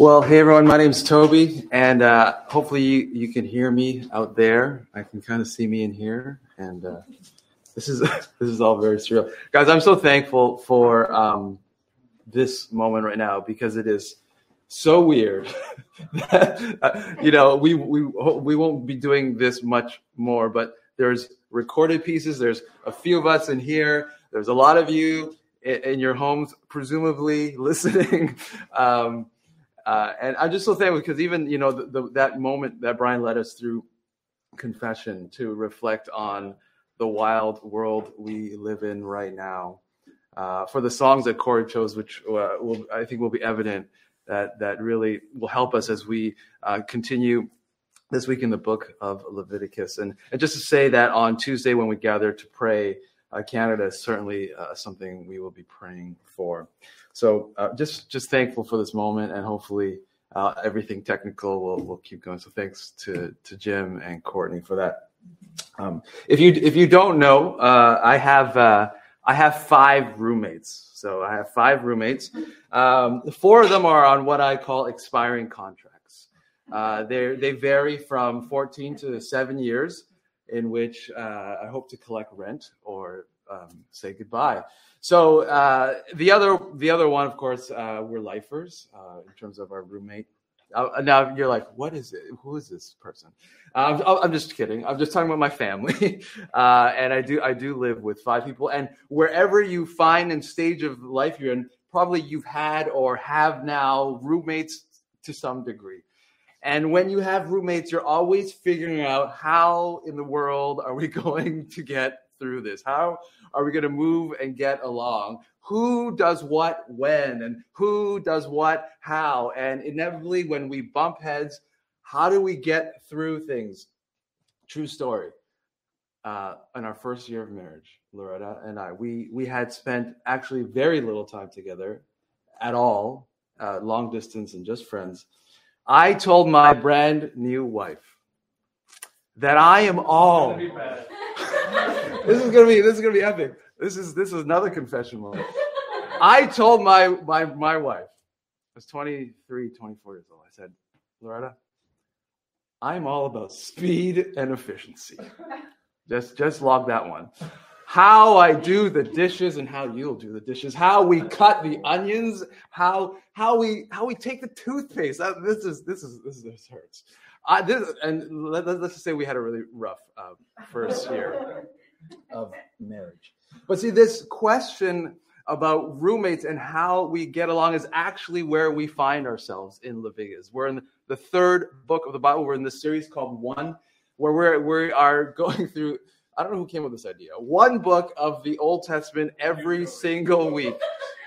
Well, hey everyone, my name's Toby, and uh, hopefully you, you can hear me out there. I can kind of see me in here, and uh, this is this is all very surreal, guys. I'm so thankful for um, this moment right now because it is so weird. that, uh, you know, we we we won't be doing this much more, but there's recorded pieces. There's a few of us in here. There's a lot of you in, in your homes, presumably listening. Um, uh, and I'm just so thankful because even you know the, the, that moment that Brian led us through confession to reflect on the wild world we live in right now. Uh, for the songs that Corey chose, which uh, will, I think will be evident that that really will help us as we uh, continue this week in the book of Leviticus. And, and just to say that on Tuesday when we gather to pray, uh, Canada is certainly uh, something we will be praying for. So uh, just just thankful for this moment, and hopefully uh, everything technical will will keep going. So thanks to to Jim and Courtney for that. Um, if you if you don't know, uh, I have uh, I have five roommates. So I have five roommates. Um, four of them are on what I call expiring contracts. Uh, they they vary from 14 to seven years, in which uh, I hope to collect rent or um, say goodbye. So uh, the other the other one, of course, uh, we're lifers uh, in terms of our roommate. Uh, now you're like, what is it? Who is this person? I'm, I'm just kidding. I'm just talking about my family, uh, and I do I do live with five people. And wherever you find and stage of life you're in, probably you've had or have now roommates to some degree. And when you have roommates, you're always figuring out how in the world are we going to get through this? How are we going to move and get along? Who does what when and who does what how? And inevitably, when we bump heads, how do we get through things? True story. Uh, in our first year of marriage, Loretta and I, we we had spent actually very little time together at all, uh, long distance and just friends. I told my brand new wife that I am all this is gonna be this is gonna be epic. This is this is another confession moment. I told my my my wife, I was 23, 24 years old. I said, Loretta, I'm all about speed and efficiency. Just just log that one. How I do the dishes and how you'll do the dishes. How we cut the onions. How how we how we take the toothpaste. This is this is this, is, this hurts. I, this, and let, us just say we had a really rough uh, first year of marriage. But see, this question about roommates and how we get along is actually where we find ourselves in Leviticus. We're in the third book of the Bible. We're in this series called One, where we're, we are going through. I don't know who came up with this idea. One book of the Old Testament every single week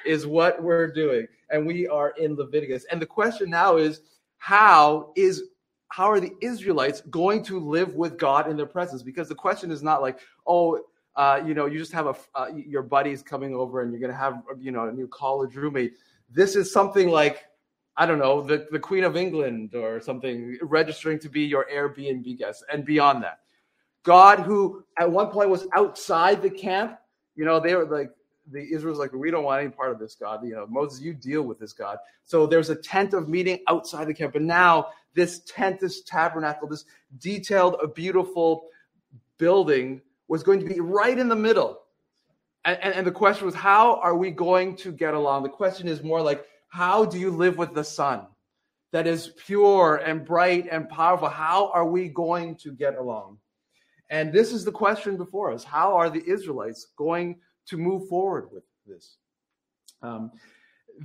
is what we're doing. And we are in Leviticus. And the question now is how is how are the Israelites going to live with God in their presence? Because the question is not like, oh, uh, you know, you just have a uh, your buddies coming over and you're going to have you know a new college roommate. This is something like I don't know the the Queen of England or something registering to be your Airbnb guest and beyond that. God, who at one point was outside the camp, you know, they were like the Israel's like, we don't want any part of this God. You know, Moses, you deal with this God. So there's a tent of meeting outside the camp. But now this tent, this tabernacle, this detailed, a beautiful building was going to be right in the middle. And, and, and the question was, how are we going to get along? The question is more like, how do you live with the sun that is pure and bright and powerful? How are we going to get along? And this is the question before us. How are the Israelites going to move forward with this. Um,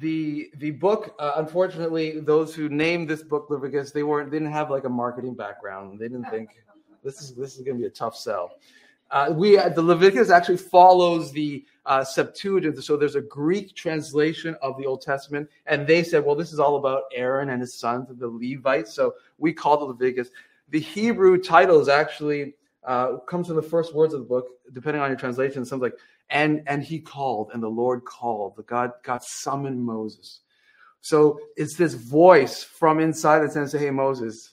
the the book, uh, unfortunately, those who named this book Leviticus, they weren't they didn't have like a marketing background. They didn't think this is this is going to be a tough sell. Uh, we uh, the Leviticus actually follows the uh, Septuagint, so there's a Greek translation of the Old Testament, and they said, well, this is all about Aaron and his sons, the Levites. So we call the Leviticus. The Hebrew title is actually uh, comes from the first words of the book, depending on your translation. Something like and and he called and the lord called the god god summoned moses so it's this voice from inside that says hey moses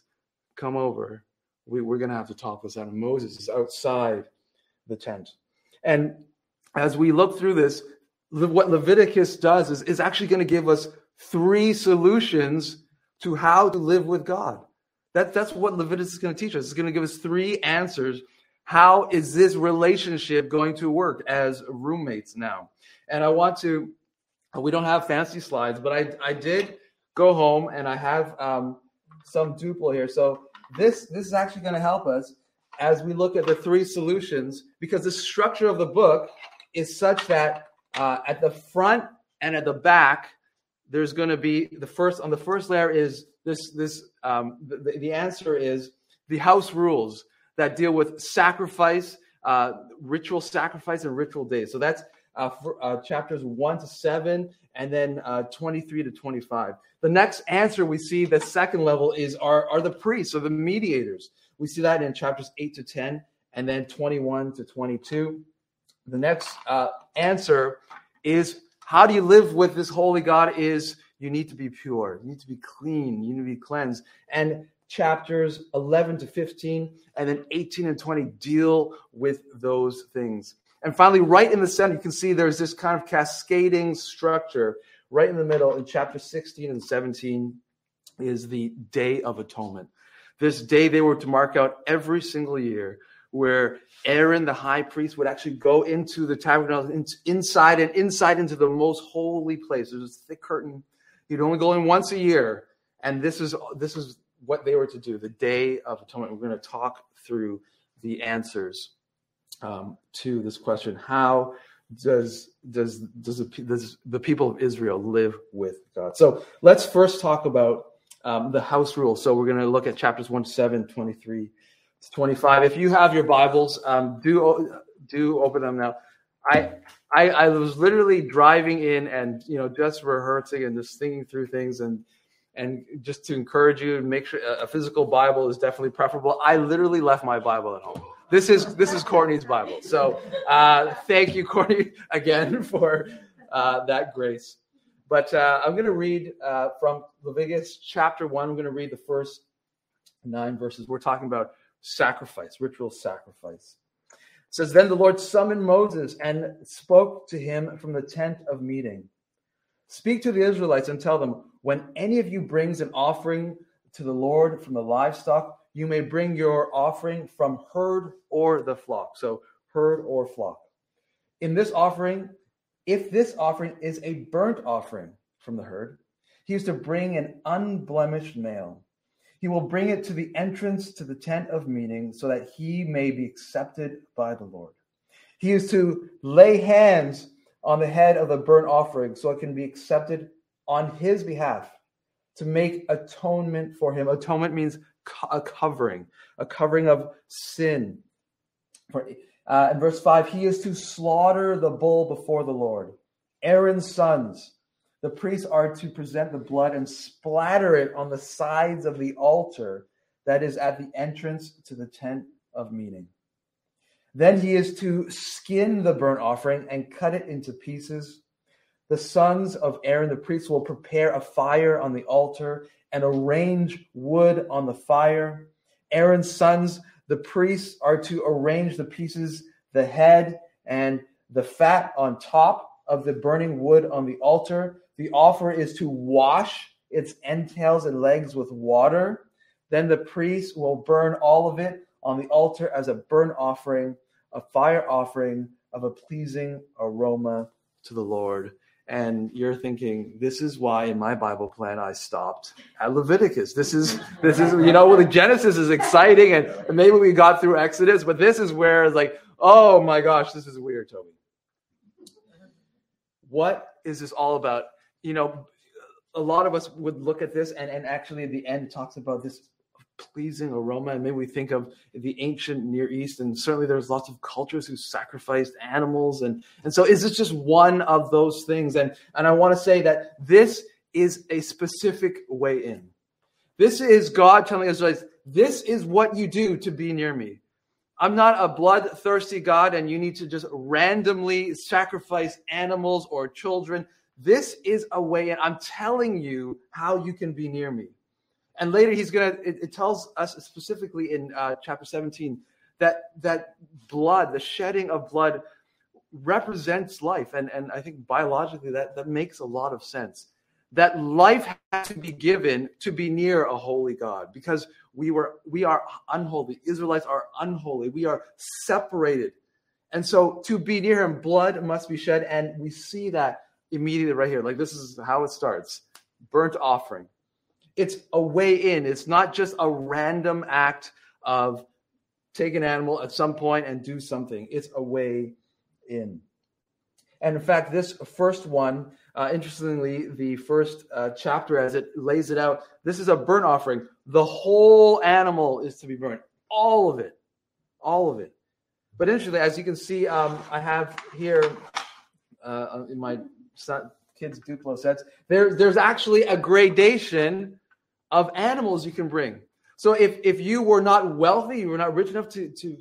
come over we, we're going to have to talk this out and moses is outside the tent and as we look through this what leviticus does is, is actually going to give us three solutions to how to live with God. That, that's what Leviticus is going to teach us. It's going to give us three answers. How is this relationship going to work as roommates now? And I want to, we don't have fancy slides, but I, I did go home and I have um, some Duplo here. So this, this is actually going to help us as we look at the three solutions because the structure of the book is such that uh, at the front and at the back, there's going to be the first on the first layer is this this um, the, the answer is the house rules that deal with sacrifice, uh, ritual sacrifice, and ritual days. So that's uh, for, uh, chapters one to seven, and then uh, 23 to 25. The next answer we see, the second level, is are, are the priests or the mediators. We see that in chapters 8 to 10, and then 21 to 22. The next uh, answer is how do you live with this holy God? Is you need to be pure, you need to be clean, you need to be cleansed. And chapters 11 to 15, and then 18 and 20 deal with those things. And finally, right in the center, you can see there's this kind of cascading structure. Right in the middle, in chapter 16 and 17, is the Day of Atonement. This day they were to mark out every single year where Aaron, the high priest, would actually go into the tabernacle, inside and inside into the most holy place. There's a thick curtain. He'd only go in once a year. And this is this is what they were to do, the Day of Atonement. We're going to talk through the answers um, to this question: How does does does the, does the people of Israel live with God? So let's first talk about um, the house rule. So we're going to look at chapters 1 to 7, 23 to 25. If you have your Bibles, um, do do open them now. I, I I was literally driving in and you know just rehearsing and just thinking through things and and just to encourage you and make sure a physical Bible is definitely preferable. I literally left my Bible at home. This is this is Courtney's Bible. So uh, thank you, Courtney, again for uh, that grace. But uh, I'm going to read uh, from Leviticus chapter one. I'm going to read the first nine verses. We're talking about sacrifice, ritual sacrifice. It says, Then the Lord summoned Moses and spoke to him from the tent of meeting. Speak to the Israelites and tell them, When any of you brings an offering to the Lord from the livestock, you may bring your offering from herd or the flock. So, herd or flock. In this offering, if this offering is a burnt offering from the herd, he is to bring an unblemished male. He will bring it to the entrance to the tent of meeting so that he may be accepted by the Lord. He is to lay hands on the head of the burnt offering so it can be accepted on his behalf to make atonement for him. Atonement means a covering, a covering of sin. For uh, in verse 5, he is to slaughter the bull before the Lord. Aaron's sons, the priests, are to present the blood and splatter it on the sides of the altar that is at the entrance to the tent of meeting. Then he is to skin the burnt offering and cut it into pieces. The sons of Aaron, the priests, will prepare a fire on the altar and arrange wood on the fire. Aaron's sons the priests are to arrange the pieces, the head and the fat on top of the burning wood on the altar. The offer is to wash its entails and legs with water. Then the priest will burn all of it on the altar as a burnt offering, a fire offering of a pleasing aroma to the Lord and you're thinking this is why in my bible plan i stopped at leviticus. This is this is you know well, the genesis is exciting and maybe we got through exodus but this is where it's like oh my gosh this is weird toby. What is this all about? You know a lot of us would look at this and, and actually at the end talks about this pleasing aroma. And maybe we think of the ancient Near East, and certainly there's lots of cultures who sacrificed animals. And, and so is this just one of those things? And, and I want to say that this is a specific way in. This is God telling Israelites, this is what you do to be near me. I'm not a bloodthirsty God, and you need to just randomly sacrifice animals or children. This is a way in. I'm telling you how you can be near me. And later he's going to, it, tells us specifically in uh, chapter 17 that that blood, the shedding of blood, represents life. And, and I think biologically that, that makes a lot of sense. that life had to be given to be near a holy God because we were we are unholy. Israelites are unholy. We are separated. And so to be near him, blood must be shed. And we see that immediately right here. Like this is how it starts. Burnt offering. It's a way in. It's not just a random act of take an animal at some point and do something. It's a way in. And in fact, this first one, uh, interestingly, the first uh, chapter as it lays it out, this is a burnt offering. The whole animal is to be burnt, all of it, all of it. But interestingly, as you can see, um, I have here uh, in my son, kids' Duplo sets, there, there's actually a gradation of animals you can bring. So if, if you were not wealthy, you were not rich enough to, to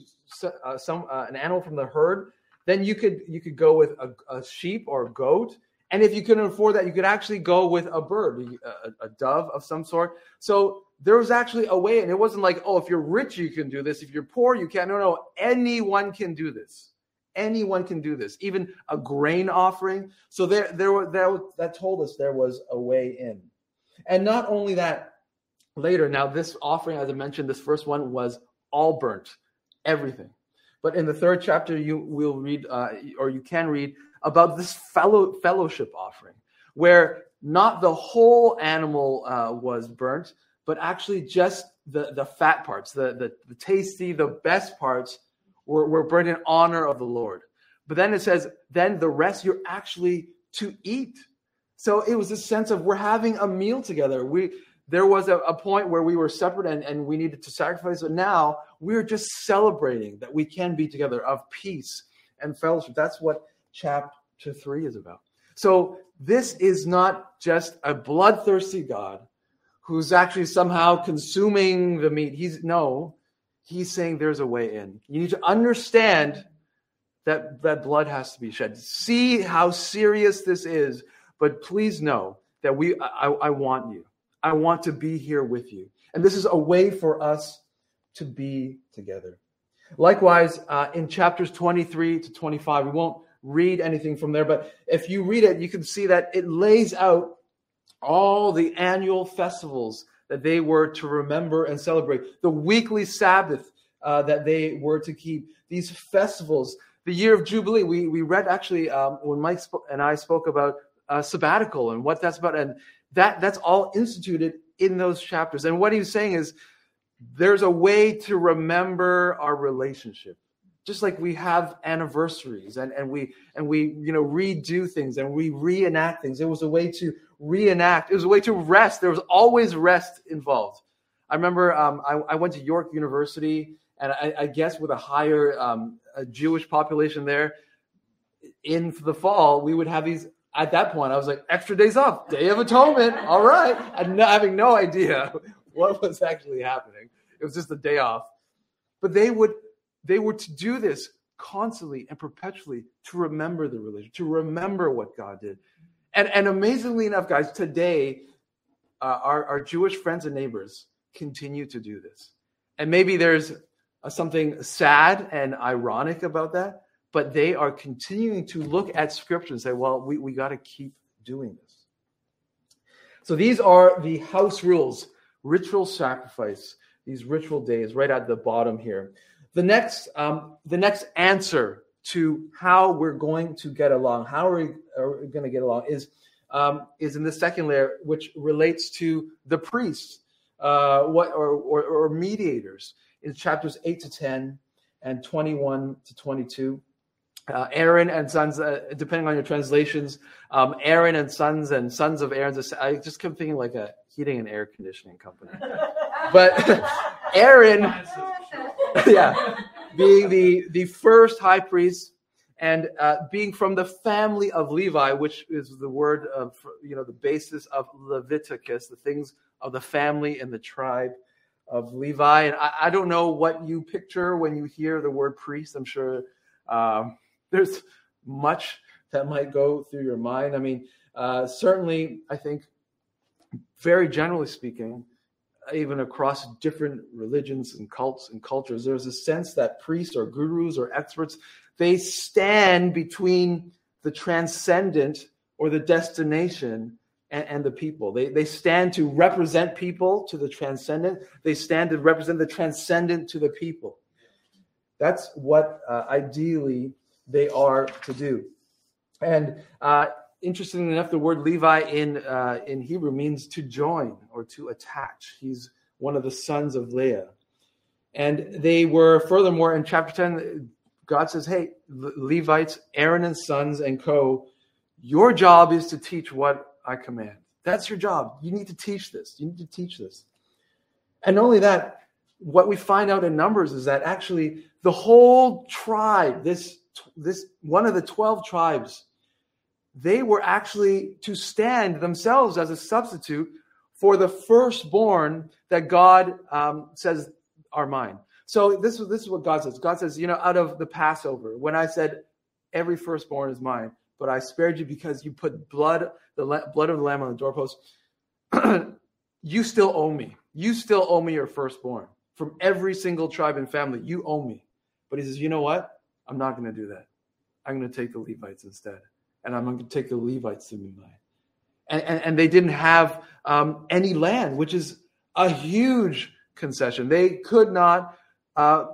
uh, some uh, an animal from the herd, then you could you could go with a, a, sheep or a goat. And if you couldn't afford that, you could actually go with a bird, a, a dove of some sort. So there was actually a way, and it wasn't like, oh, if you're rich, you can do this. If you're poor, you can't. No, no, anyone can do this. Anyone can do this, even a grain offering. So there, there, there that told us there was a way in. And not only that, later, now this offering, as I mentioned, this first one was all burnt, everything. But in the third chapter, you will read, uh, or you can read about this fellow fellowship offering, where not the whole animal uh, was burnt, but actually just the, the fat parts, the, the, the tasty, the best parts were, were burned in honor of the Lord. But then it says, then the rest you're actually to eat. So it was a sense of we're having a meal together. We there was a, a, point where we were separate and, and we needed to sacrifice, but now we're just celebrating that we can be together of peace and fellowship. That's what chapter three is about. So this is not just a bloodthirsty God who's actually somehow consuming the meat. He's no, he's saying there's a way in. You need to understand that that blood has to be shed. See how serious this is, but please know that we I, I want you. I want to be here with you. And this is a way for us to be together. Likewise, uh, in chapters 23 to 25, we won't read anything from there, but if you read it, you can see that it lays out all the annual festivals that they were to remember and celebrate, the weekly Sabbath uh, that they were to keep, these festivals, the year of Jubilee. We, we read actually um, when Mike and I spoke about uh, sabbatical and what that's about. And that that's all instituted in those chapters. And what he's saying is there's a way to remember our relationship. Just like we have anniversaries and, and we and we you know redo things and we reenact things. It was a way to reenact. It was a way to rest. There was always rest involved. I remember um, I, I, went to York University, and I, I guess with a higher um, a Jewish population there, in the fall we would have these at that point, I was like, extra days off, Day of Atonement. All right. And having no idea what was actually happening. It was just a day off. But they would they were to do this constantly and perpetually to remember the religion, to remember what God did. And, and amazingly enough, guys, today, uh, our, our Jewish friends and neighbors continue to do this. And maybe there's something sad and ironic about that but they are continuing to look at scripture and say, well, we, we got to keep doing this. So these are the house rules, ritual sacrifice, these ritual days right at the bottom here. The next, um, the next answer to how we're going to get along, how are we, are we going to get along, is um, is in the second layer, which relates to the priests, uh, what or, or, or mediators in chapters eight to ten and twenty one to twenty two uh, Aaron and sons, uh, depending on your translations, um, Aaron and sons and sons of Aaron. I just kept thinking like a heating and air conditioning company. but Aaron, yeah, being the the first high priest and uh, being from the family of Levi, which is the word of you know the basis of Leviticus, the things of the family and the tribe of Levi. And I, I don't know what you picture when you hear the word priest. I'm sure. Um, there's much that might go through your mind. I mean, uh, certainly, I think, very generally speaking, even across different religions and cults and cultures, there's a sense that priests or gurus or experts they stand between the transcendent or the destination and, and the people. They, they stand to represent people to the transcendent, they stand to represent the transcendent to the people. That's what uh, ideally they are to do. And uh, interestingly enough, the word Levi in, uh, in Hebrew means to join or to attach. He's one of the sons of Leah. And they were, furthermore, in chapter 10, God says, Hey, Levites, Aaron and sons and co, your job is to teach what I command. That's your job. You need to teach this. You need to teach this. And only that, what we find out in Numbers is that actually the whole tribe, this, this one of the 12 tribes, they were actually to stand themselves as a substitute for the firstborn that God um, says are mine. So this, is this is what God says. God says, you know, out of the Passover, when I said every firstborn is mine, but I spared you because you put blood, the blood of the lamb on the doorpost, you still owe me. You still owe me your firstborn from every single tribe and family. You owe me. But he says, you know what? I'm not going to do that. I'm going to take the Levites instead. And I'm going to take the Levites to mine. And, and, and they didn't have um, any land, which is a huge concession. They could not uh,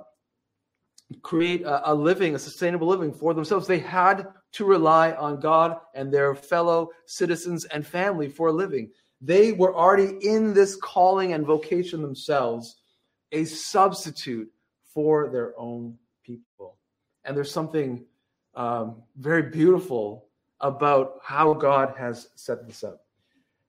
create a, a living, a sustainable living for themselves. They had to rely on God and their fellow citizens and family for a living. They were already in this calling and vocation themselves, a substitute for their own people. And there's something um, very beautiful about how God has set this up.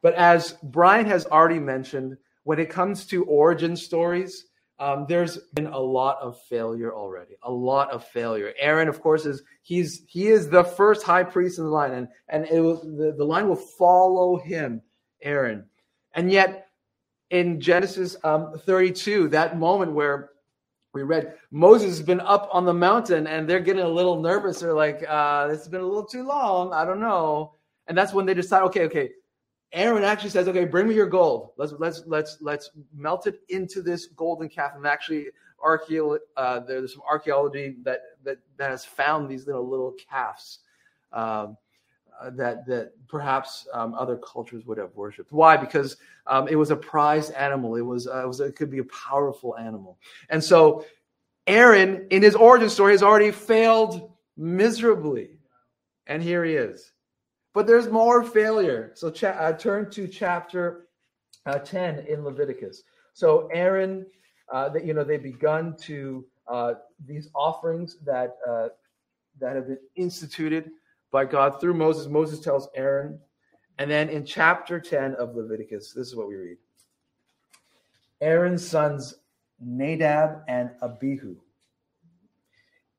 But as Brian has already mentioned, when it comes to origin stories, um, there's been a lot of failure already. A lot of failure. Aaron, of course, is he's he is the first high priest in the line, and and it will, the, the line will follow him, Aaron. And yet, in Genesis um, 32, that moment where we read Moses has been up on the mountain, and they're getting a little nervous. They're like, uh, "This has been a little too long. I don't know." And that's when they decide, okay, okay, Aaron actually says, "Okay, bring me your gold. Let's let's let's let's melt it into this golden calf." And actually, archeo- uh, there's some archaeology that, that that has found these little little calves um, that that perhaps um, other cultures would have worshipped. Why? Because um, it was a prized animal. It was, uh, it was it could be a powerful animal, and so Aaron, in his origin story, has already failed miserably, and here he is. But there's more failure. So cha- uh, turn to chapter uh, 10 in Leviticus. So Aaron, uh, that you know, they begun to uh, these offerings that uh, that have been instituted by God through Moses. Moses tells Aaron, and then in chapter 10 of Leviticus, this is what we read: Aaron's sons Nadab and Abihu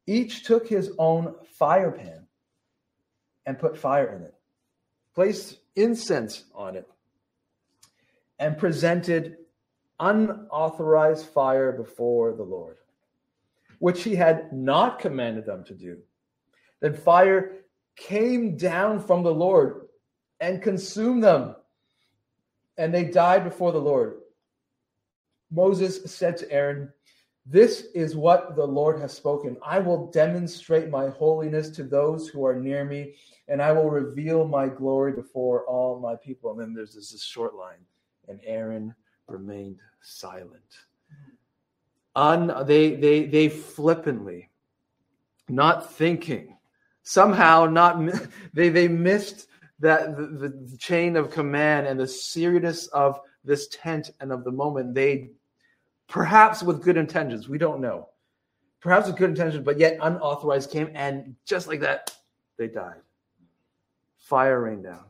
each took his own fire pan and put fire in it placed incense on it, and presented unauthorized fire before the Lord, which he had not commanded them to do. Then fire came down from the Lord and consumed them, and they died before the Lord. Moses said to Aaron, This is what the Lord has spoken. I will demonstrate my holiness to those who are near me and I will reveal my glory before all my people. And then there's this, this short line, and Aaron remained silent. Un, they, they, they flippantly, not thinking, somehow not, they, they missed that the, the chain of command and the seriousness of this tent and of the moment. They, perhaps with good intentions, we don't know. Perhaps with good intentions, but yet unauthorized came, and just like that, they died fire rain down.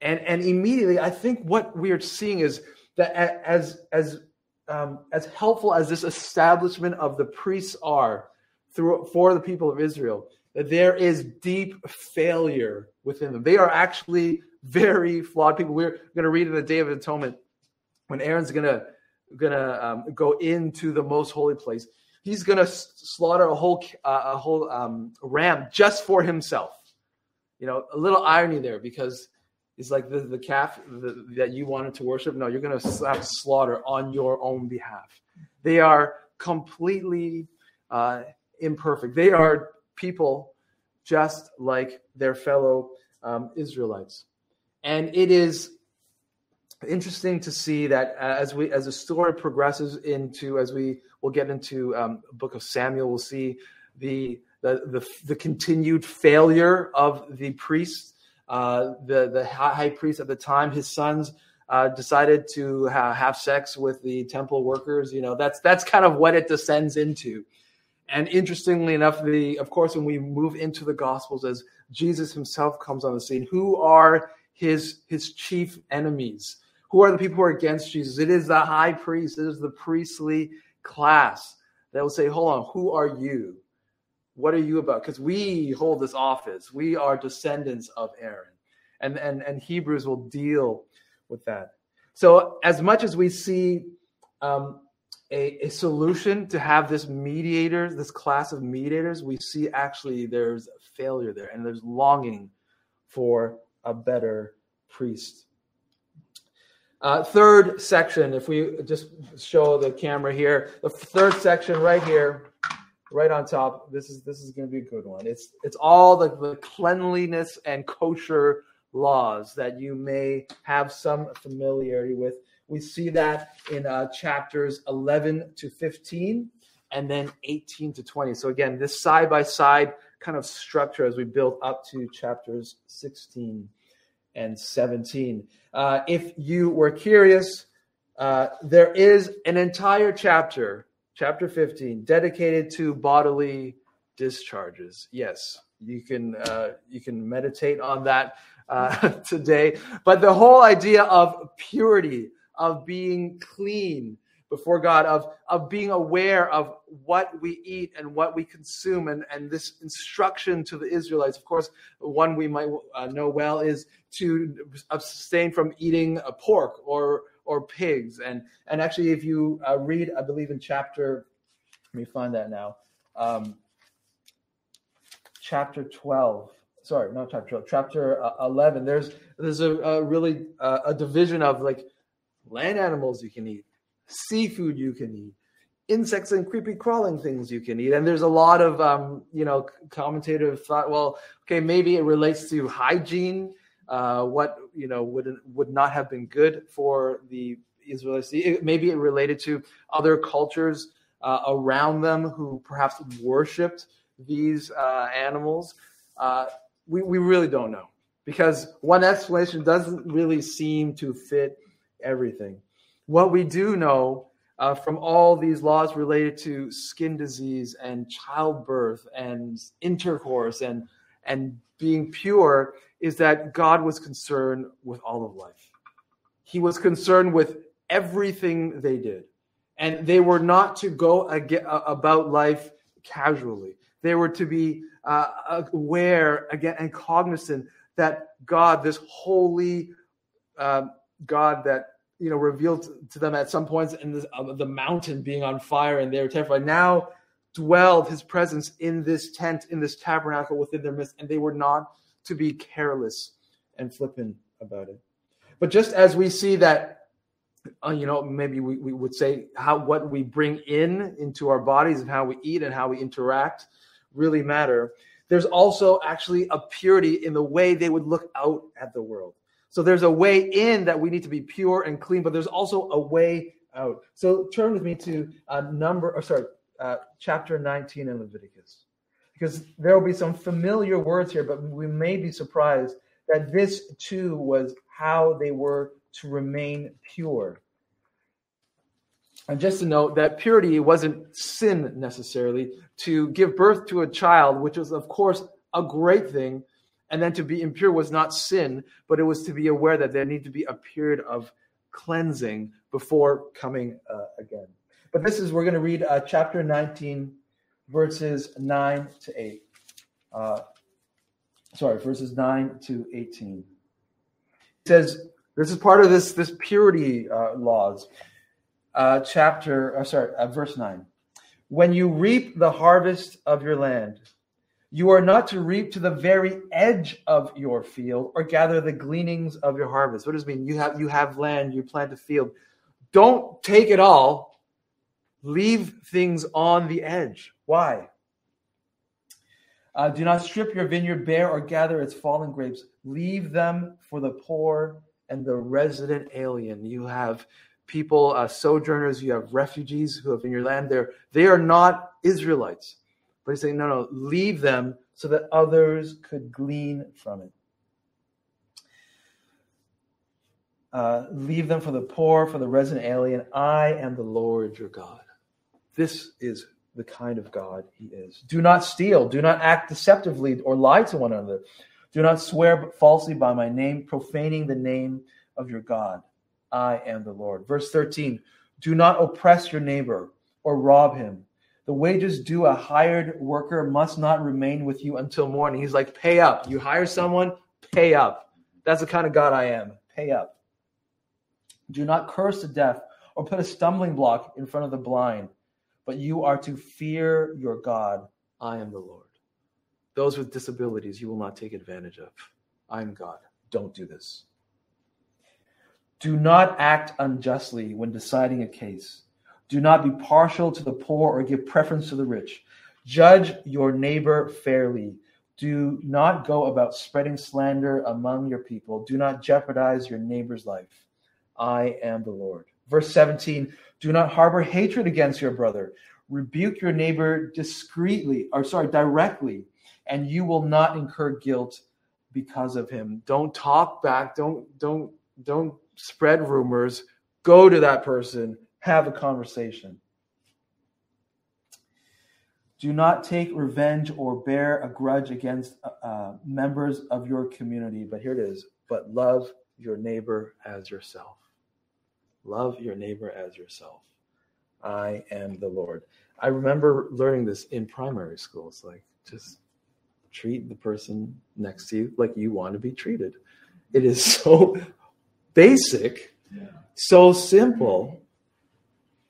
And, and immediately, I think what we are seeing is that as, as, um, as helpful as this establishment of the priests are through, for the people of Israel, that there is deep failure within them. They are actually very flawed people. We're going to read in the Day of Atonement when Aaron's going to going to um, go into the most holy place. He's going to slaughter a whole uh, a whole um, ram just for himself you know, a little irony there because it's like the, the calf the, that you wanted to worship. No, you're going to slaughter on your own behalf. They are completely uh, imperfect. They are people just like their fellow um, Israelites. And it is interesting to see that as we as the story progresses into as we will get into um, book of Samuel, we'll see the the the, the continued failure of the priests, uh, the the high priest at the time, his sons. Uh, decided to ha- have sex with the temple workers. You know, that's that's kind of what it descends into. And interestingly enough, the of course, when we move into the Gospels, as Jesus Himself comes on the scene, who are his his chief enemies? Who are the people who are against Jesus? It is the high priest. It is the priestly class that will say, "Hold on, who are you? What are you about?" Because we hold this office. We are descendants of Aaron, and and and Hebrews will deal with that. So as much as we see um, a, a, solution to have this mediator, this class of mediators, we see actually there's failure there, and there's longing for a better priest. Uh, third section, if we just show the camera here, the third section right here, right on top. This is this is going to be a good one. It's it's all the, the cleanliness and kosher laws that you may have some familiarity with. We see that in uh, chapters 11 to 15 and then 18 to 20. So, again, this side by side kind of structure as we build up to chapters 16 and 17. Uh, if you were curious, uh, there is an entire chapter, chapter 15, dedicated to bodily discharges. Yes, you can uh, you can meditate on that uh, today. But the whole idea of purity, of being clean before God, of, of being aware of what we eat and what we consume, and, and this instruction to the Israelites, of course, one we might uh, know well is to abstain from eating a pork or or pigs. And and actually, if you uh, read, I believe in chapter, let me find that now, um, chapter twelve sorry, not chapter 12, chapter uh, 11, there's there's a, a really uh, a division of like land animals you can eat, seafood you can eat, insects and creepy crawling things you can eat. And there's a lot of um, you know commentative thought, well, okay, maybe it relates to hygiene, uh, what you know would would not have been good for the Israelites. Maybe it related to other cultures uh, around them who perhaps worshipped these uh, animals. Uh, we, we really don't know because one explanation doesn't really seem to fit everything. What we do know uh, from all these laws related to skin disease and childbirth and intercourse and and being pure is that God was concerned with all of life. He was concerned with everything they did. And they were not to go about life casually. They were to be uh, aware again and cognizant that God, this holy uh, God that you know revealed to them at some points in this, uh, the mountain being on fire and they were terrified, now dwelled His presence in this tent, in this tabernacle within their midst, and they were not to be careless and flippant about it. But just as we see that uh, you know maybe we, we would say how what we bring in into our bodies and how we eat and how we interact really matter. There's also actually a purity in the way they would look out at the world. So there's a way in that we need to be pure and clean, but there's also a way out. So turn with me to uh, number, or sorry, uh, chapter 19 in Leviticus, because there will be some familiar words here, but we may be surprised that this too was how they were to remain pure. And just to note that purity wasn't sin necessarily. To give birth to a child, which was, of course, a great thing, and then to be impure was not sin, but it was to be aware that there needed to be a period of cleansing before coming uh, again. But this is, we're going to read uh, chapter 19, verses 9 to 8. Uh, sorry, verses 9 to 18. It says, this is part of this, this purity uh, laws uh, chapter, uh, sorry, verse 9. When you reap the harvest of your land, you are not to reap to the very edge of your field or gather the gleanings of your harvest. What does it mean? You have you have land, you plant a field. Don't take it all. Leave things on the edge. Why? Uh, do not strip your vineyard bare or gather its fallen grapes. Leave them for the poor and the resident alien. You have people, uh, sojourners, you have refugees who have in your land. They're, they are not Israelites. But he's saying, no, no, leave them so that others could glean from it. Uh, leave them for the poor, for the resident alien. I am the Lord your God. This is the kind of God he is. Do not steal. Do not act deceptively or lie to one another. Do not swear falsely by my name, profaning the name of your God. I am the Lord. Verse 13 Do not oppress your neighbor or rob him. The wages due a hired worker must not remain with you until morning. He's like, pay up. You hire someone, pay up. That's the kind of God I am. Pay up. Do not curse the deaf or put a stumbling block in front of the blind, but you are to fear your God. I am the Lord. Those with disabilities you will not take advantage of. I am God. Don't do this. Do not act unjustly when deciding a case. Do not be partial to the poor or give preference to the rich. Judge your neighbor fairly. Do not go about spreading slander among your people. Do not jeopardize your neighbor's life. I am the Lord. Verse 17 Do not harbor hatred against your brother. Rebuke your neighbor discreetly, or sorry, directly, and you will not incur guilt because of him. Don't talk back. Don't, don't, don't spread rumors. Go to that person, have a conversation. Do not take revenge or bear a grudge against uh, uh members of your community. But here it is. But love your neighbor as yourself. Love your neighbor as yourself. I am the Lord. I remember learning this in primary schools. Like, just treat the person next to you like you want to be treated. It is so basic, yeah. so simple,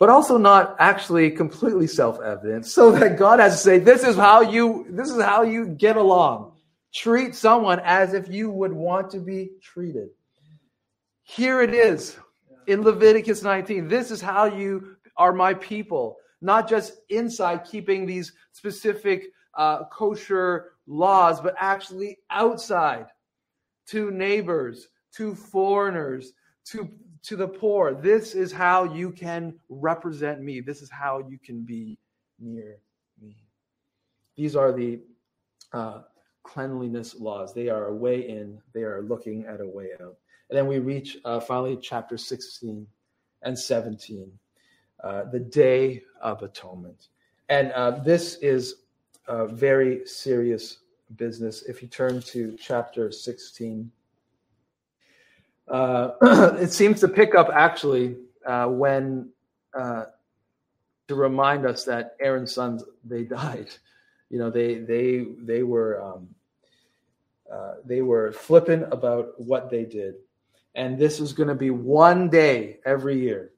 but also not actually completely self-evident. So that God has to say, "This is how you. This is how you get along. Treat someone as if you would want to be treated." Here it is in Leviticus 19. This is how you are my people, not just inside keeping these specific uh, kosher laws, but actually outside to neighbors, to foreigners, to, to the poor. This is how you can represent me. This is how you can be near me. These are the uh, cleanliness laws. They are a way in, they are looking at a way out. And then we reach uh, finally chapter 16 and 17, uh, the Day of Atonement. And uh, this is a very serious business. If you turn to chapter 16, uh, it seems to pick up actually uh, when uh, to remind us that Aaron's sons they died. You know, they they they were um, they were flippant about what they did and this is going to be one day every year.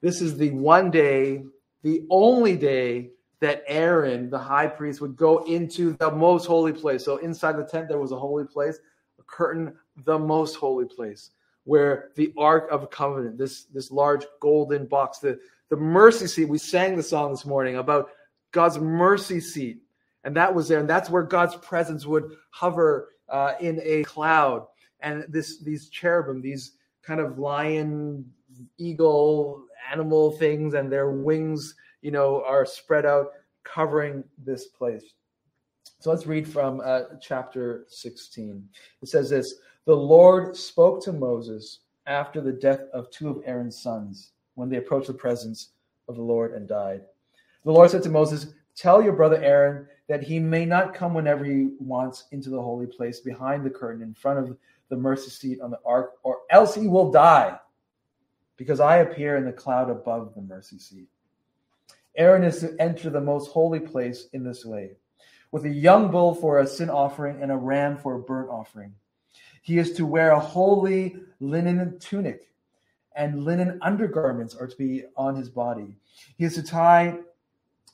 This is the one day, the only day that Aaron, the high priest, would go into the most holy place. So inside the tent, there was a holy place, a curtain, the most holy place, where the Ark of Covenant, this, this large golden box, the, the mercy seat, we sang the song this morning about God's mercy seat. And that was there. And that's where God's presence would hover uh, in a cloud and this these cherubim, these kind of lion, eagle, animal things, and their wings, you know, are spread out, covering this place. So let's read from uh, chapter 16. It says this The Lord spoke to Moses after the death of two of Aaron's sons when they approached the presence of the Lord and died. The Lord said to Moses, Tell your brother Aaron that he may not come whenever he wants into the holy place behind the curtain in front of the mercy seat on the ark, or else he will die, because I appear in the cloud above the mercy seat. Aaron is to enter the most holy place in this way, with a young bull for a sin offering and a ram for a burnt offering. He is to wear a holy linen tunic, and linen undergarments are to be on his body. He is to tie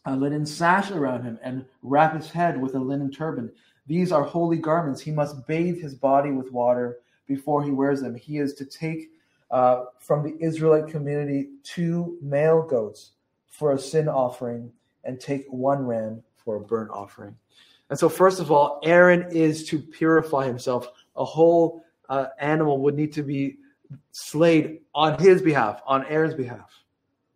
a linen sash around him and wrap his head with a linen turban. These are holy garments. He must bathe his body with water before he wears them. He is to take uh, from the Israelite community two male goats for a sin offering and take one ram for a burnt offering. And so, first of all, Aaron is to purify himself. A whole uh, animal would need to be slayed on his behalf, on Aaron's behalf,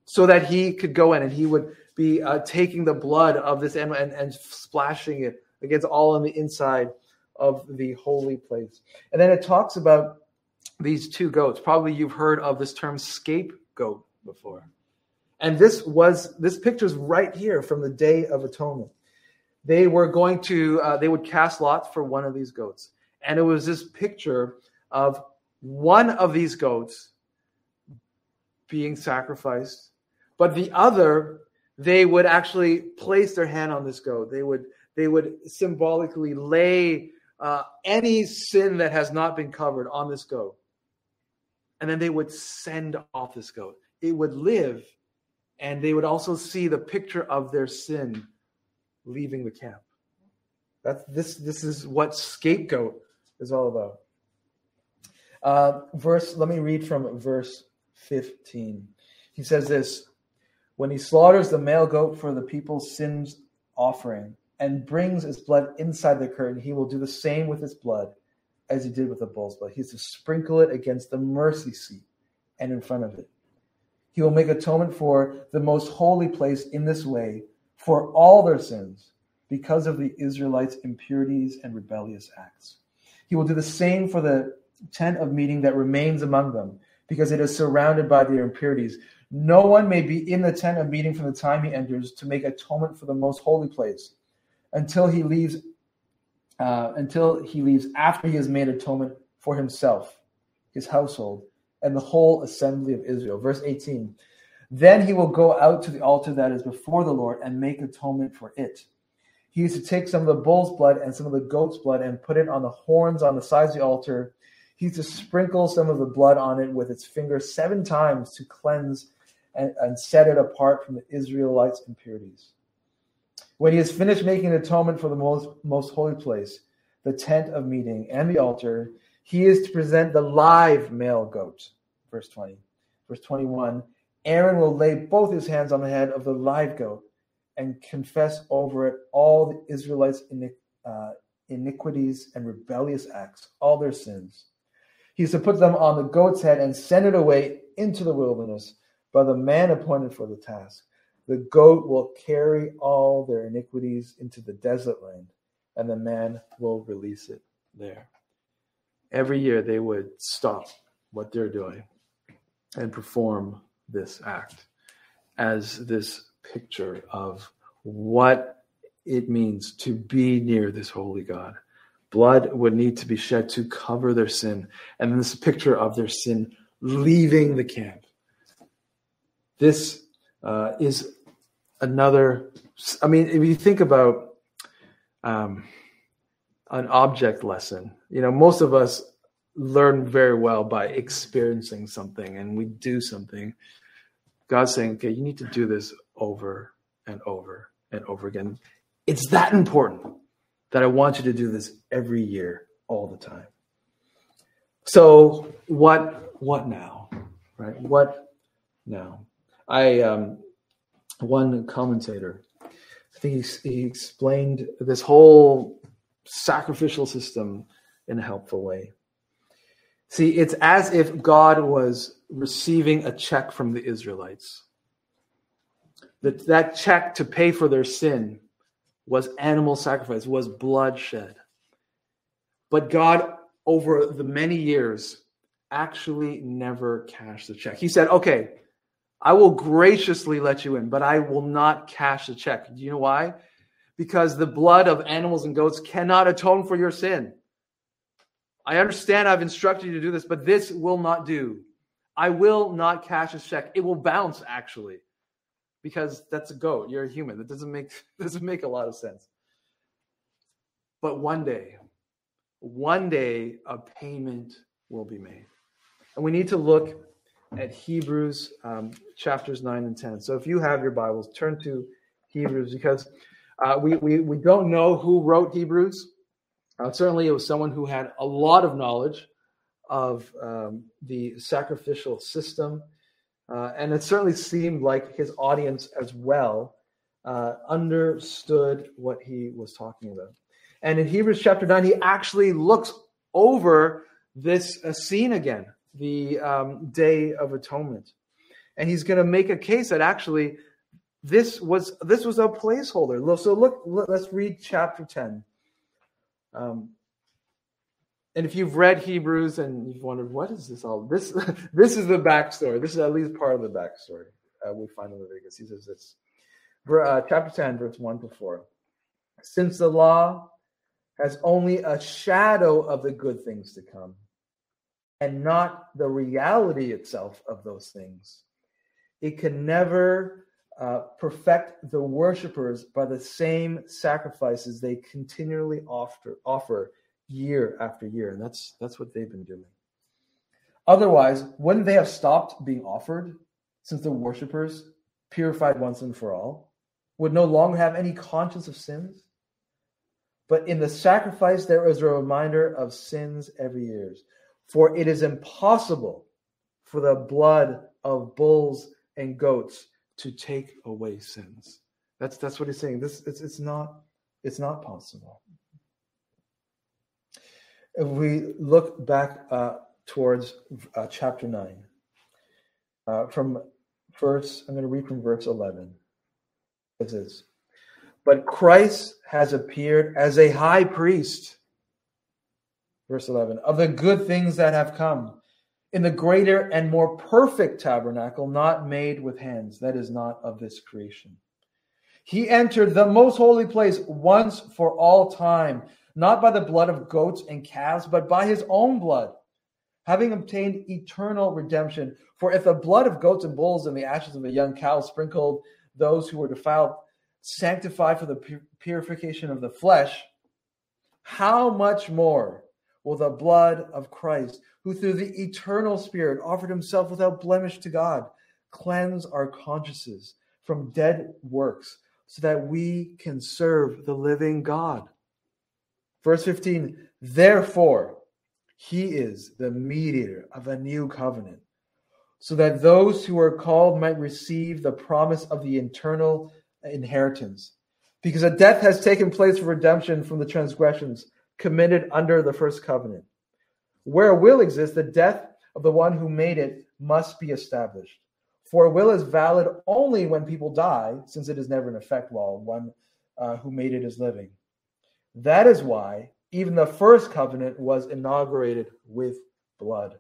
so that he could go in and he would be uh, taking the blood of this animal and, and splashing it against all on the inside of the holy place. And then it talks about these two goats. Probably you've heard of this term scapegoat before. And this was this picture is right here from the Day of Atonement. They were going to uh, they would cast lots for one of these goats, and it was this picture of one of these goats being sacrificed, but the other they would actually place their hand on this goat. They would they would symbolically lay uh, any sin that has not been covered on this goat, and then they would send off this goat. It would live, and they would also see the picture of their sin leaving the camp. That's this. This is what scapegoat is all about. Uh, verse. Let me read from verse fifteen. He says this: When he slaughters the male goat for the people's sins offering and brings its blood inside the curtain, he will do the same with its blood as he did with the bull's blood. He's to sprinkle it against the mercy seat and in front of it. He will make atonement for the most holy place in this way for all their sins because of the Israelites' impurities and rebellious acts. He will do the same for the tent of meeting that remains among them because it is surrounded by their impurities. No one may be in the tent of meeting from the time he enters to make atonement for the most holy place until he leaves uh, until he leaves after he has made atonement for himself, his household, and the whole assembly of Israel. Verse 18. Then he will go out to the altar that is before the Lord and make atonement for it. He is to take some of the bull's blood and some of the goat's blood and put it on the horns on the sides of the altar. He He's to sprinkle some of the blood on it with its finger seven times to cleanse and, and set it apart from the Israelites' impurities. When he has finished making atonement for the most, most holy place, the tent of meeting, and the altar, he is to present the live male goat. Verse 20. Verse 21 Aaron will lay both his hands on the head of the live goat and confess over it all the Israelites' uh, iniquities and rebellious acts, all their sins. He is to put them on the goat's head and send it away into the wilderness by the man appointed for the task. The goat will carry all their iniquities into the desert land, and the man will release it there. Every year they would stop what they're doing and perform this act as this picture of what it means to be near this holy God. Blood would need to be shed to cover their sin, and this picture of their sin leaving the camp. This uh, is another. I mean, if you think about um, an object lesson, you know, most of us learn very well by experiencing something, and we do something. God's saying, okay, you need to do this over and over and over again. It's that important that I want you to do this every year, all the time. So what what now? Right? What now? I um, one commentator, I think he, he explained this whole sacrificial system in a helpful way. See, it's as if God was receiving a check from the Israelites. That, that check to pay for their sin was animal sacrifice, was bloodshed. But God, over the many years, actually never cashed the check. He said, okay, I will graciously let you in, but I will not cash the check. Do you know why? Because the blood of animals and goats cannot atone for your sin. I understand I've instructed you to do this, but this will not do. I will not cash a check. It will bounce actually, because that's a goat. You're a human. That doesn't make doesn't make a lot of sense. But one day, one day, a payment will be made, and we need to look at Hebrews um, chapters 9 and 10. So if you have your Bibles, turn to Hebrews because uh, we, we, we don't know who wrote Hebrews. Uh, certainly, it was someone who had a lot of knowledge of um, the sacrificial system. Uh, and it certainly seemed like his audience as well uh, understood what he was talking about. And in Hebrews chapter 9, he actually looks over this uh, scene again, the um, Day of Atonement. And he's going to make a case that actually this was this was a placeholder. So look, let's read chapter 10. Um, and if you've read Hebrews and you've wondered what is this all, this this is the backstory. This is at least part of the backstory uh, we find in Leviticus. He says this, uh, chapter ten, verse one to four. Since the law has only a shadow of the good things to come, and not the reality itself of those things, it can never uh, perfect the worshippers by the same sacrifices they continually offer, offer year after year. And that's that's what they've been doing. Otherwise, wouldn't they have stopped being offered since the worshippers, purified once and for all, would no longer have any conscience of sins? But in the sacrifice, there is a reminder of sins every year. For it is impossible for the blood of bulls and goats to take away sins. That's that's what he's saying. This it's it's not it's not possible if we look back uh, towards uh, chapter 9, uh, from verse, I'm going to read from verse 11. It says, But Christ has appeared as a high priest, verse 11, of the good things that have come in the greater and more perfect tabernacle, not made with hands, that is not of this creation. He entered the most holy place once for all time not by the blood of goats and calves, but by his own blood, having obtained eternal redemption. For if the blood of goats and bulls and the ashes of a young cow sprinkled those who were defiled sanctify for the purification of the flesh, how much more will the blood of Christ, who through the eternal Spirit offered himself without blemish to God, cleanse our consciences from dead works so that we can serve the living God? Verse 15, therefore, he is the mediator of a new covenant, so that those who are called might receive the promise of the eternal inheritance. Because a death has taken place for redemption from the transgressions committed under the first covenant. Where will exists, the death of the one who made it must be established. For a will is valid only when people die, since it is never in effect while one uh, who made it is living. That is why even the first covenant was inaugurated with blood.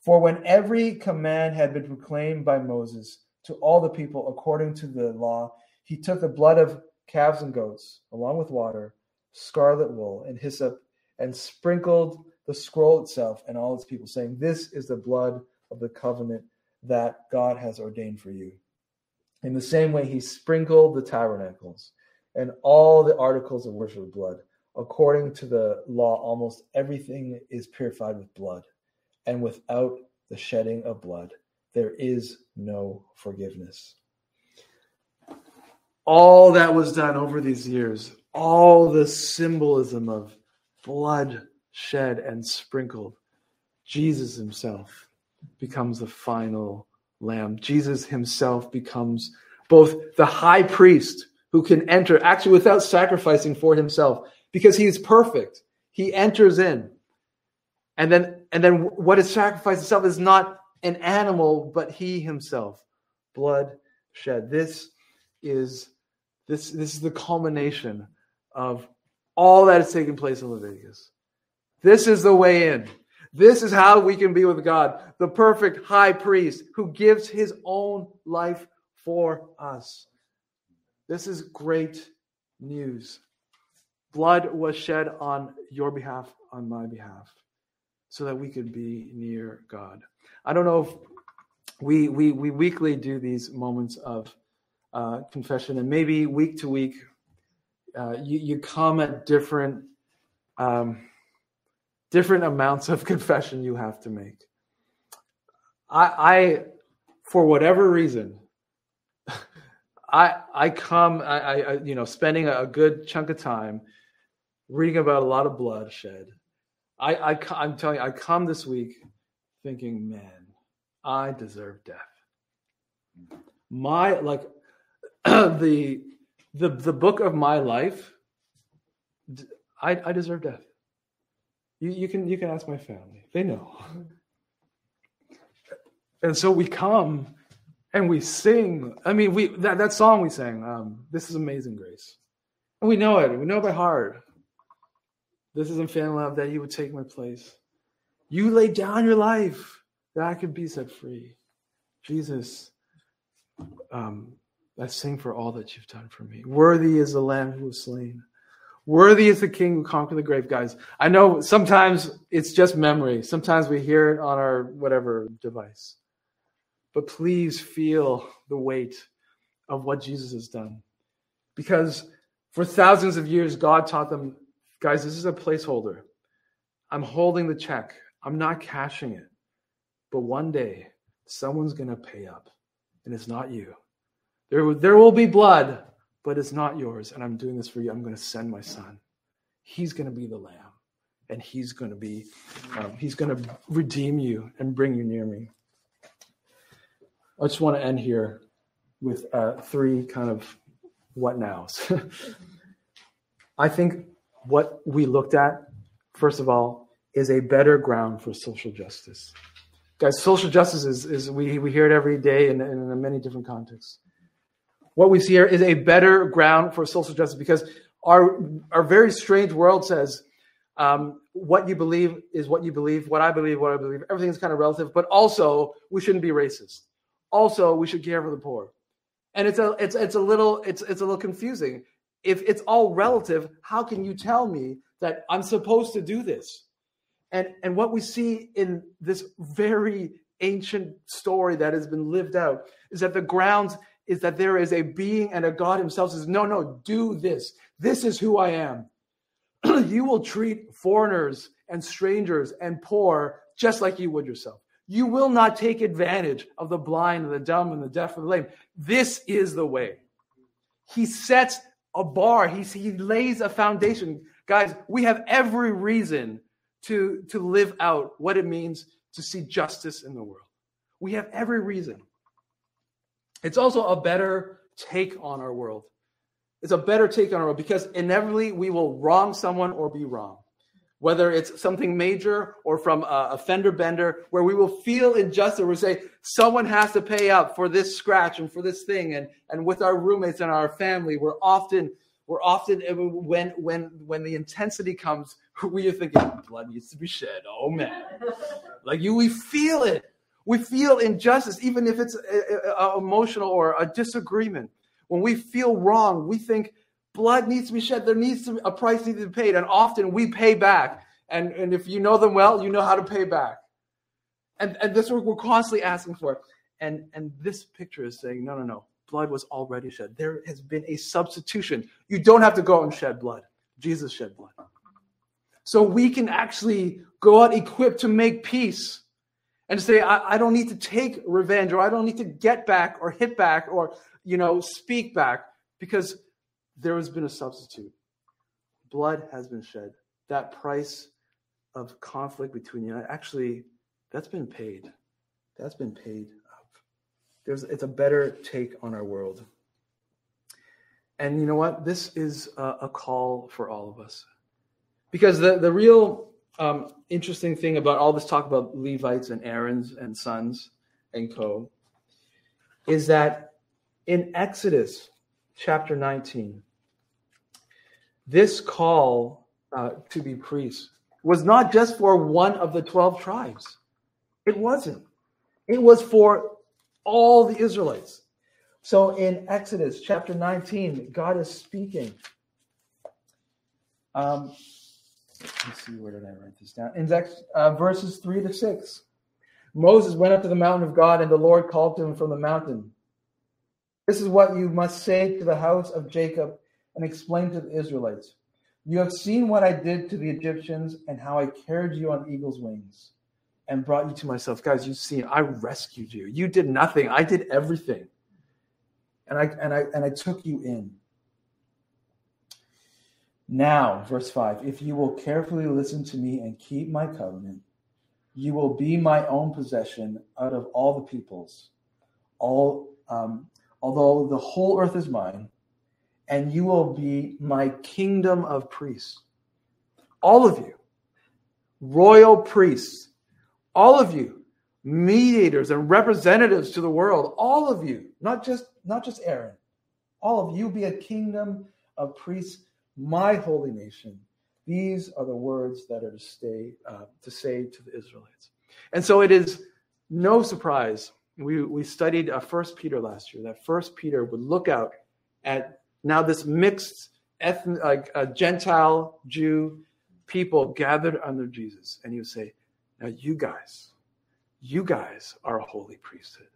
For when every command had been proclaimed by Moses to all the people according to the law, he took the blood of calves and goats, along with water, scarlet wool, and hyssop, and sprinkled the scroll itself and all its people, saying, This is the blood of the covenant that God has ordained for you. In the same way, he sprinkled the tabernacles and all the articles of worship with blood. According to the law, almost everything is purified with blood, and without the shedding of blood, there is no forgiveness. All that was done over these years, all the symbolism of blood shed and sprinkled, Jesus himself becomes the final lamb. Jesus himself becomes both the high priest who can enter actually without sacrificing for himself because he is perfect. He enters in. And then and then what is sacrificed itself is not an animal, but he himself. Blood shed. This is this this is the culmination of all that has taken place in Leviticus. This is the way in. This is how we can be with God, the perfect high priest who gives his own life for us. This is great news. Blood was shed on your behalf, on my behalf, so that we could be near God. I don't know if we we we weekly do these moments of uh, confession, and maybe week to week, uh, you you come at different um, different amounts of confession you have to make. I, I for whatever reason, I I come I, I you know spending a good chunk of time reading about a lot of bloodshed. I, I I'm telling you, I come this week thinking, man, I deserve death. My like the the the book of my life. I, I deserve death. You, you can you can ask my family. They know. And so we come and we sing. I mean, we that, that song we sang, um, This is Amazing Grace. And we know it. We know it by heart. This is unfailing love that you would take my place. You laid down your life that I could be set free. Jesus, um, I sing for all that you've done for me. Worthy is the Lamb who was slain. Worthy is the King who conquered the grave, guys. I know sometimes it's just memory. Sometimes we hear it on our whatever device. But please feel the weight of what Jesus has done. Because for thousands of years, God taught them, guys, this is a placeholder. I'm holding the check, I'm not cashing it. But one day, someone's going to pay up, and it's not you. There, there will be blood, but it's not yours. And I'm doing this for you. I'm going to send my son. He's going to be the lamb, and he's going to be, um, he's going to redeem you and bring you near me. I just want to end here with uh, three kind of what nows. I think what we looked at, first of all, is a better ground for social justice. Guys, social justice is, is we, we hear it every day in, in many different contexts. What we see here is a better ground for social justice because our, our very strange world says um, what you believe is what you believe, what I believe, what I believe. Everything is kind of relative, but also we shouldn't be racist also we should care for the poor. And it's a it's it's a little it's it's a little confusing. If it's all relative how can you tell me that i'm supposed to do this? And and what we see in this very ancient story that has been lived out is that the grounds is that there is a being and a god himself says no no do this. This is who i am. You will treat foreigners and strangers and poor just like you would yourself you will not take advantage of the blind and the dumb and the deaf and the lame. This is the way. He sets a bar, he, he lays a foundation. Guys, we have every reason to, to live out what it means to see justice in the world. We have every reason. It's also a better take on our world. It's a better take on our world because inevitably we will wrong someone or be wrong whether it's something major or from a, fender bender, where we will feel injustice. We say someone has to pay up for this scratch and for this thing, and and with our roommates and our family, we're often we're often eh, when when when the intensity comes, we are thinking blood needs to be shed. Oh man, like you, we feel it. We feel injustice, even if it's a, a, a emotional or a disagreement. When we feel wrong, we think blood needs to be shed. There needs to be a price needs to be paid. And often we pay back. And, and if you know them well, you know how to pay back. And, and this we're constantly asking for. And, and this picture is saying, no, no, no. Blood was already shed. There has been a substitution. You don't have to go out and shed blood. Jesus shed blood. So we can actually go out equipped to make peace and say, I, I don't need to take revenge or I don't need to get back or hit back or, you know, speak back because there has been a substitute. Blood has been shed. That price of conflict between you, actually, that's been paid. That's been paid up. There's, it's a better take on our world. And you know what? This is a, a call for all of us. Because the, the real um, interesting thing about all this talk about Levites and Aaron's and sons and co is that in Exodus chapter 19, this call uh, to be priests was not just for one of the 12 tribes. It wasn't. It was for all the Israelites. So in Exodus chapter 19, God is speaking. Um, let's see, where did I write this down? In uh, verses 3 to 6. Moses went up to the mountain of God, and the Lord called to him from the mountain. This is what you must say to the house of Jacob and explain to the Israelites You have seen what I did to the Egyptians and how I carried you on eagle's wings and brought you to myself. Guys, you've seen, I rescued you. You did nothing, I did everything. And I, and I, and I took you in. Now, verse 5 if you will carefully listen to me and keep my covenant, you will be my own possession out of all the peoples. All, um, although the whole earth is mine, and you will be my kingdom of priests. all of you, royal priests, all of you, mediators and representatives to the world, all of you, not just not just Aaron, all of you be a kingdom of priests, my holy nation. These are the words that are to stay uh, to say to the Israelites. And so it is no surprise. We, we studied uh, First Peter last year that First Peter would look out at now this mixed ethnic, like a Gentile Jew people gathered under Jesus, and he would say, "Now you guys, you guys are a holy priesthood.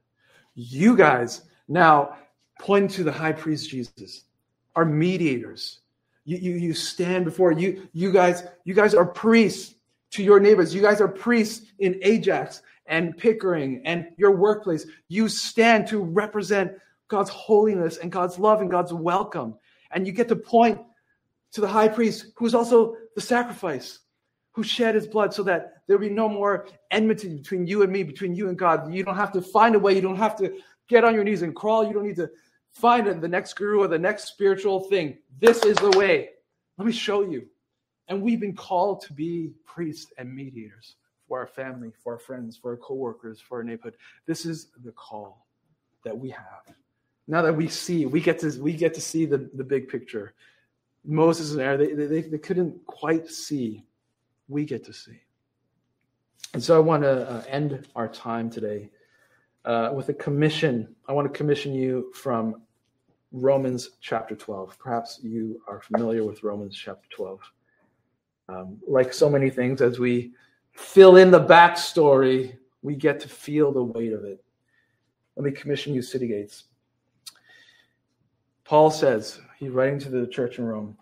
You guys now point to the high priest Jesus are mediators. You, you, you stand before you you guys you guys are priests to your neighbors. You guys are priests in Ajax and Pickering and your workplace. You stand to represent God's holiness and God's love and God's welcome. And you get to point to the high priest who is also the sacrifice, who shed his blood so that there will be no more enmity between you and me, between you and God. You don't have to find a way. You don't have to get on your knees and crawl. You don't need to find the next guru or the next spiritual thing. This is the way. Let me show you. And we've been called to be priests and mediators for our family, for our friends, for our coworkers, for our neighborhood. This is the call that we have. Now that we see, we get to we get to see the, the big picture. Moses and Aaron, they, they, they couldn't quite see. We get to see. And so I want to uh, end our time today uh, with a commission. I want to commission you from Romans chapter 12. Perhaps you are familiar with Romans chapter 12. Um, like so many things, as we fill in the backstory, we get to feel the weight of it. Let me commission you, City Gates. Paul says, he's writing to the church in Rome,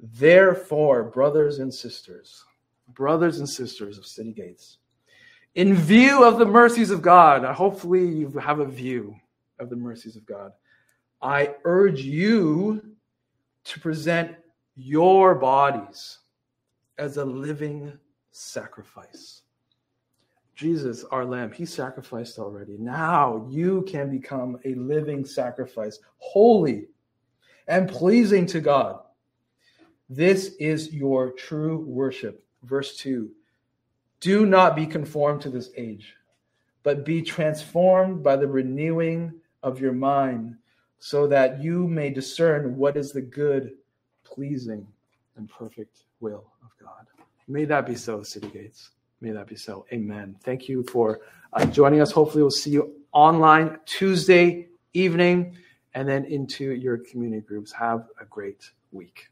therefore, brothers and sisters, brothers and sisters of City Gates, in view of the mercies of God, hopefully you have a view of the mercies of God, I urge you to present your bodies as a living sacrifice. Jesus, our Lamb, He sacrificed already. Now you can become a living sacrifice, holy and pleasing to God. This is your true worship. Verse 2 Do not be conformed to this age, but be transformed by the renewing of your mind, so that you may discern what is the good, pleasing, and perfect will of God. May that be so, City Gates. May that be so. Amen. Thank you for uh, joining us. Hopefully, we'll see you online Tuesday evening and then into your community groups. Have a great week.